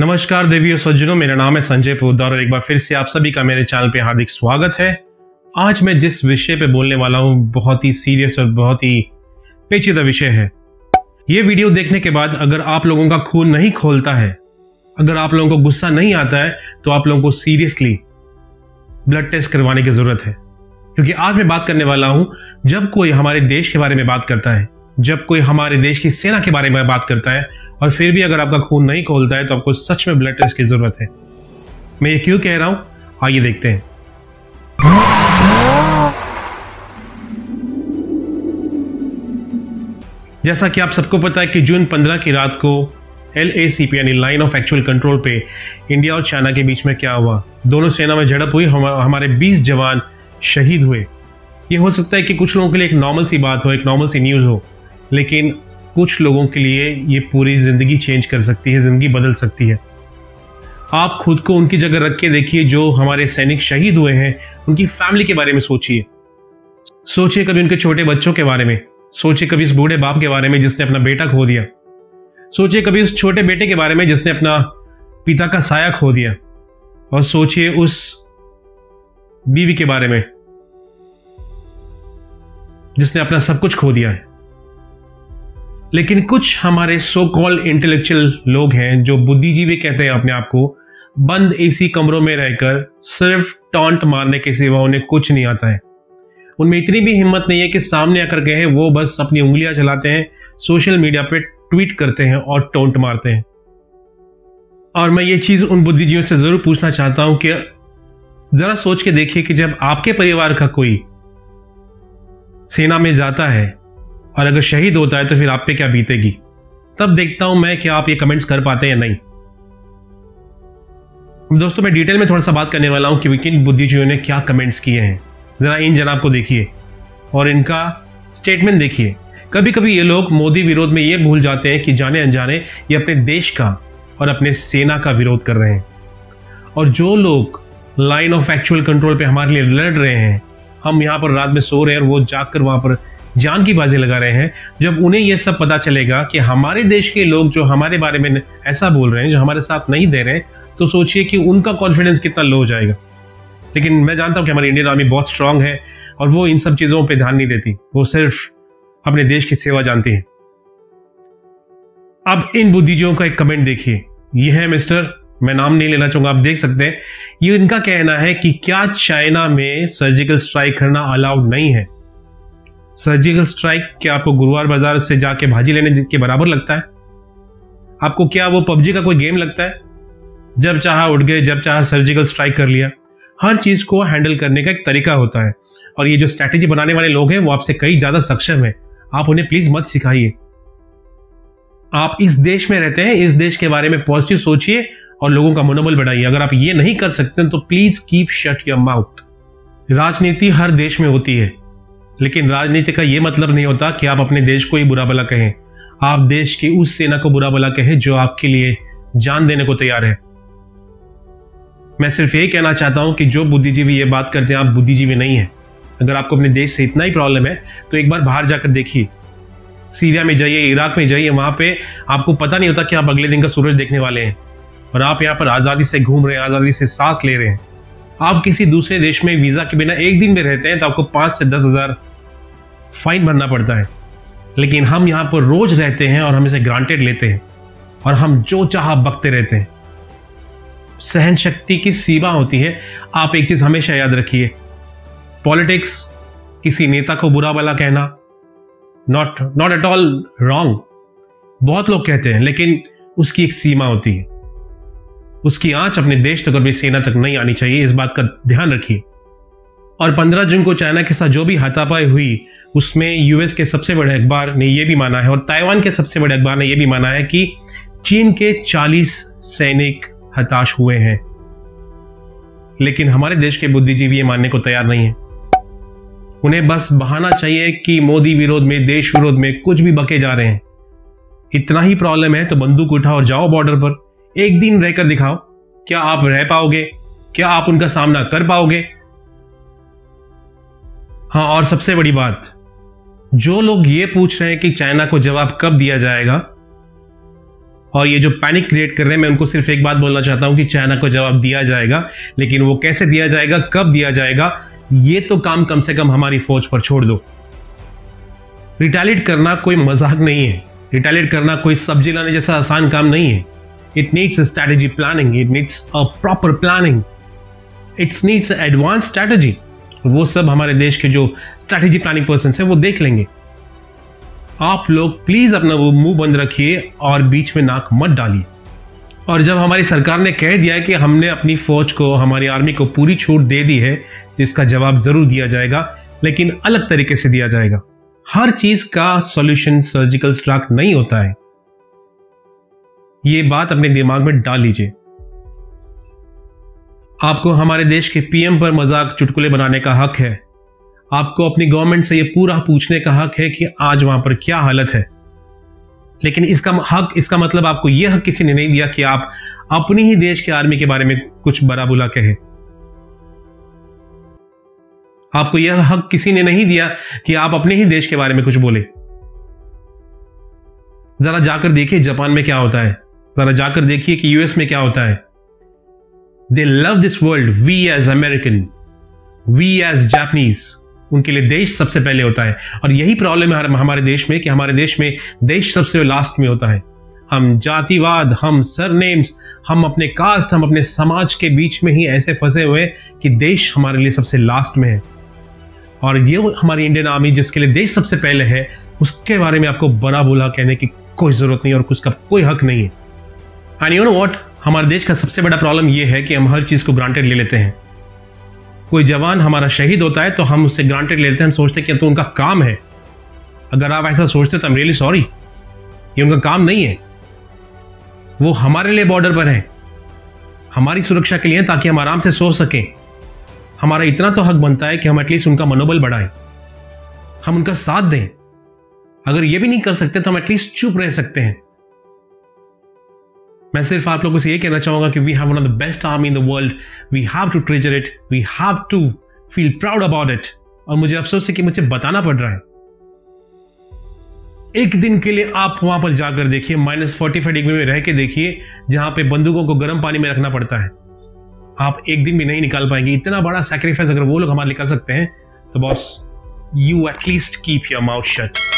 नमस्कार देवी और सज्जनों, मेरा नाम है संजय पोदार और एक बार फिर से आप सभी का मेरे चैनल पे हार्दिक स्वागत है। आज मैं जिस विषय पे बोलने वाला हूँ, बहुत ही सीरियस और बहुत ही पेचीदा विषय है। ये वीडियो देखने के बाद अगर आप लोगों का खून नहीं खोलता है, अगर आप लोगों को गुस्सा नहीं आता है तो आप लोगों को सीरियसली ब्लड टेस्ट करवाने की ज़रूरत है। क्योंकि आज मैं बात करने वाला हूँ, जब कोई हमारे देश के बारे में बात करता है जब कोई हमारे देश की सेना के बारे में बात करता है और फिर भी अगर आपका खून नहीं खोलता है तो आपको सच में ब्लड टेस्ट की ज़रूरत है। मैं ये क्यों कह रहा हूँ? आइए देखते हैं। जैसा कि आप सबको पता है कि जून 15 की रात को एल ए सी पी यानी लाइन ऑफ़ एक्चुअल कंट्रोल पे इंडिया और चाइना के बीच में क्या हुआ? दोनों सेना में झड़प हुई हम, हमारे 20 जवान शहीद हुए। ये हो सकता है कि कुछ लोगों के लिए एक नॉर्मल सी बात हो एक नॉर्मल सी न्यूज़ हो। लेकिन कुछ लोगों के लिए ये पूरी ज़िंदगी चेंज कर सकती है, ज़िंदगी बदल सकती है। आप खुद को उनकी जगह रख के देखिए जो हमारे सैनिक शहीद हुए हैं, उनकी फैमिली के बारे में सोचिए। सोचिए कभी उनके छोटे बच्चों के बारे में, सोचिए कभी इस बूढ़े बाप के बारे में जिसने अपना बेटा खो दिया। सोचिए कभी उस छोटे बेटे के बारे में जिसने अपना पिता का साया खो दिया। और सोचिए उस बीवी के बारे में जिसने अपना सब कुछ खो दिया है। लेकिन कुछ हमारे सो कॉल्ड इंटेलेक्चुअल लोग हैं जो बुद्धिजीवी कहते हैं अपने आप को, बंद एसी कमरों में रहकर सिर्फ़ टॉन्ट मारने के सिवा उन्हें कुछ नहीं आता है। उनमें इतनी भी हिम्मत नहीं है कि सामने आकर कहे, वो बस अपनी उंगलियाँ चलाते हैं सोशल मीडिया पे ट्वीट करते हैं और टोंट मारते हैं। और मैं ये चीज़ उन बुद्धिजीवियों से ज़रूर पूछना चाहता हूँ कि जरा सोच के देखिए कि जब आपके परिवार का कोई सेना में जाता है और अगर शहीद होता है तो फिर आप पे क्या बीतेगी? तब देखता हूँ मैं कि आप ये कमेंट्स कर पाते हैं या नहीं। दोस्तों, मैं डिटेल में थोड़ा सा बात करने वाला हूँ कि विकिन बुद्धिजीवियों ने क्या कमेंट्स किए हैं। जरा इन जनाब को देखिए और इनका स्टेटमेंट देखिए। कभी कभी ये लोग मोदी विरोध में ये भूल जाते हैं कि जाने अनजाने ये अपने देश का और अपने सेना का विरोध कर रहे हैं। और जो लोग लाइन ऑफ़ एक्चुअल कंट्रोल पे हमारे लिए लड़ रहे हैं, हम यहाँ पर रात में सो रहे हैं और वो जाकर वहाँ पर जान की बाजी लगा रहे हैं, जब उन्हें यह सब पता चलेगा कि हमारे देश के लोग जो हमारे बारे में ऐसा बोल रहे हैं, जो हमारे साथ नहीं दे रहे तो सोचिए कि उनका कॉन्फिडेंस कितना लो हो जाएगा। लेकिन मैं जानता हूँ कि हमारी इंडियन आर्मी बहुत स्ट्रांग है और वो इन सब चीज़ों पर ध्यान नहीं देती। वो सिर्फ़ अपने देश की सेवा जानती है। अब इन बुद्धिजीवियों का एक कमेंट देखिए। यह है मिस्टर मैं नाम नहीं लेना चाहूँगा, आप देख सकते हैं। ये इनका कहना है कि क्या चाइना में सर्जिकल स्ट्राइक करना अलाउड नहीं है। सर्जिकल स्ट्राइक क्या आपको गुरुवार बाज़ार से जाके भाजी लेने के बराबर लगता है? आपको क्या वो पबजी का कोई गेम लगता है? जब चाह उठ गए, जब चाह सर्जिकल स्ट्राइक कर लिया। हर चीज़ को हैंडल करने का एक तरीका होता है। और ये जो स्ट्रैटेजी बनाने वाले लोग हैं, वो आपसे कई ज़्यादा सक्षम है। आप उन्हें प्लीज़ मत सिखाइए। आप इस देश में रहते हैं, इस देश के बारे में पॉजिटिव सोचिए और लोगों का मनोबल बढ़ाइए। अगर आप ये नहीं कर सकते तो please keep shut your mouth राजनीति हर देश में होती है। लेकिन राजनीति का यह मतलब नहीं होता कि आप अपने देश को ही बुरा भला कहें। आप देश की उस सेना को बुरा भला कहें जो आपके लिए जान देने को तैयार है। मैं सिर्फ़ यही कहना चाहता हूँ कि जो बुद्धिजीवी ये बात करते हैं, आप बुद्धिजीवी नहीं है। अगर आपको अपने देश से इतना ही प्रॉब्लम है तो एक बार बाहर जाकर देखिए। सीरिया में जाइए, इराक में जाइए, वहाँ पे आपको पता नहीं होता कि आप अगले दिन का सूरज देखने वाले हैं। और आप यहाँ पर आज़ादी से घूम रहे हैं, आज़ादी से सांस ले रहे हैं। आप किसी दूसरे देश में वीज़ा के बिना एक दिन में रहते हैं तो आपको पाँच से दस हज़ार फाइन भरना पड़ता है। लेकिन हम यहाँ पर रोज रहते हैं और हम इसे ग्रांटेड लेते हैं और हम जो चाह बकते रहते हैं। सहन शक्ति की सीमा होती है। आप एक चीज़ हमेशा याद रखिए। पॉलिटिक्स किसी नेता को बुरा भला कहना not not at all wrong बहुत लोग कहते हैं, लेकिन उसकी एक सीमा होती है। उसकी आँच अपने देश तक और अपनी सेना तक नहीं आनी चाहिए। इस बात का ध्यान रखिए। और 15 जून को चाइना के साथ जो भी हाथापाई हुई, उसमें यूएस के सबसे बड़े अखबार ने यह भी माना है और ताइवान के सबसे बड़े अखबार ने यह भी माना है कि चीन के 40 सैनिक हताश हुए हैं। लेकिन हमारे देश के बुद्धिजीवी ये मानने को तैयार नहीं है। उन्हें बस बहाना चाहिए कि मोदी विरोध में, देश विरोध में कुछ भी बके जा रहे हैं। इतना ही प्रॉब्लम है तो बंदूक उठाओ और जाओ बॉर्डर पर। एक दिन रहकर दिखाओ, क्या आप रह पाओगे? क्या आप उनका सामना कर पाओगे? हाँ और सबसे बड़ी बात, जो लोग ये पूछ रहे हैं कि चाइना को जवाब कब दिया जाएगा, और ये जो पैनिक क्रिएट कर रहे हैं, मैं उनको सिर्फ़ एक बात बोलना चाहता हूँ कि चाइना को जवाब दिया जाएगा, लेकिन वो कैसे दिया जाएगा, कब दिया जाएगा, ये तो काम कम से कम हमारी फौज पर छोड़ दो। रिटेलिएट करना कोई मज़ाक नहीं है। रिटेलिएट करना कोई सब्ज़ी लाने जैसा आसान काम नहीं है। It needs strategy planning it needs a proper planning it's needs advance strategy वो सब हमारे देश के जो स्ट्रैटेजी प्लानिंग पर्सन है, वो देख लेंगे। आप लोग प्लीज़ अपना वो मुँह बंद रखिए और बीच में नाक मत डालिए। और जब हमारी सरकार ने कह दिया कि हमने अपनी फौज को, हमारी आर्मी को पूरी छूट दे दी है तो इसका जवाब ज़रूर दिया जाएगा, लेकिन अलग तरीके से दिया जाएगा। हर चीज़ का सॉल्यूशन सर्जिकल स्ट्राइक नहीं होता है। ये बात अपने दिमाग में डाल लीजिए। आपको हमारे देश के पीएम पर मज़ाक चुटकुले बनाने का हक है। आपको अपनी गवर्नमेंट से यह पूरा पूछने का हक है कि आज वहाँ पर क्या हालत है। लेकिन इसका हक, इसका मतलब आपको यह हक किसी ने नहीं दिया कि आप अपनी ही देश के आर्मी के बारे में कुछ बड़ा बुला कहे। आपको यह हक किसी ने नहीं दिया कि आप अपने ही देश के बारे में कुछ बोले। जरा जाकर देखिए जापान में क्या होता है। जरा जाकर देखिए कि यूएस में क्या होता है। They love this world we as American we as Japanese उनके लिए देश सबसे पहले होता है। और यही प्रॉब्लम है हमारे देश में कि हमारे देश में देश सबसे लास्ट में होता है। हम जातिवाद, हम सरनेम्स हम अपने कास्ट हम अपने समाज के बीच में ही ऐसे फंसे हुए कि देश हमारे लिए सबसे लास्ट में है। और ये हमारी इंडियन आर्मी जिसके लिए देश सबसे पहले है, उसके बारे में आपको बड़ा बोला कहने की कोई ज़रूरत नहीं और उसका कोई हक नहीं है। एंड यू नो व्हाट हमारे देश का सबसे बड़ा प्रॉब्लम यह है कि हम हर चीज़ को ग्रांटेड ले लेते हैं। कोई जवान हमारा शहीद होता है तो हम उससे ग्रांटेड ले लेते हैं। हम सोचते कि तो उनका काम है। अगर आप ऐसा सोचते तो एम रियली सॉरी ये उनका काम नहीं है। वो हमारे लिए बॉर्डर पर है। हमारी सुरक्षा के लिए ताकि हम आराम से सो सकें। हमारा इतना तो हक बनता है कि हम एटलीस्ट उनका मनोबल बढ़ाएँ। हम उनका साथ दें। अगर ये भी नहीं कर सकते तो हम एटलीस्ट चुप रह सकते हैं। मैं सिर्फ़ आप लोगों से ये कहना चाहूँगा कि we have one of the best army in the world we have to treasure it we have to feel proud about it और मुझे अफसोस है कि मुझे बताना पड़ रहा है। एक दिन के लिए आप वहाँ पर जाकर देखिए माइनस फोर्टी फाइव डिग्री में रह के देखिए, जहाँ पे बंदूकों को गर्म पानी में रखना पड़ता है। आप एक दिन भी नहीं निकाल पाएँगे। इतना बड़ा सेक्रीफाइस अगर वो लोग हमारे लिए कर सकते हैं तो boss you at least keep your mouth shut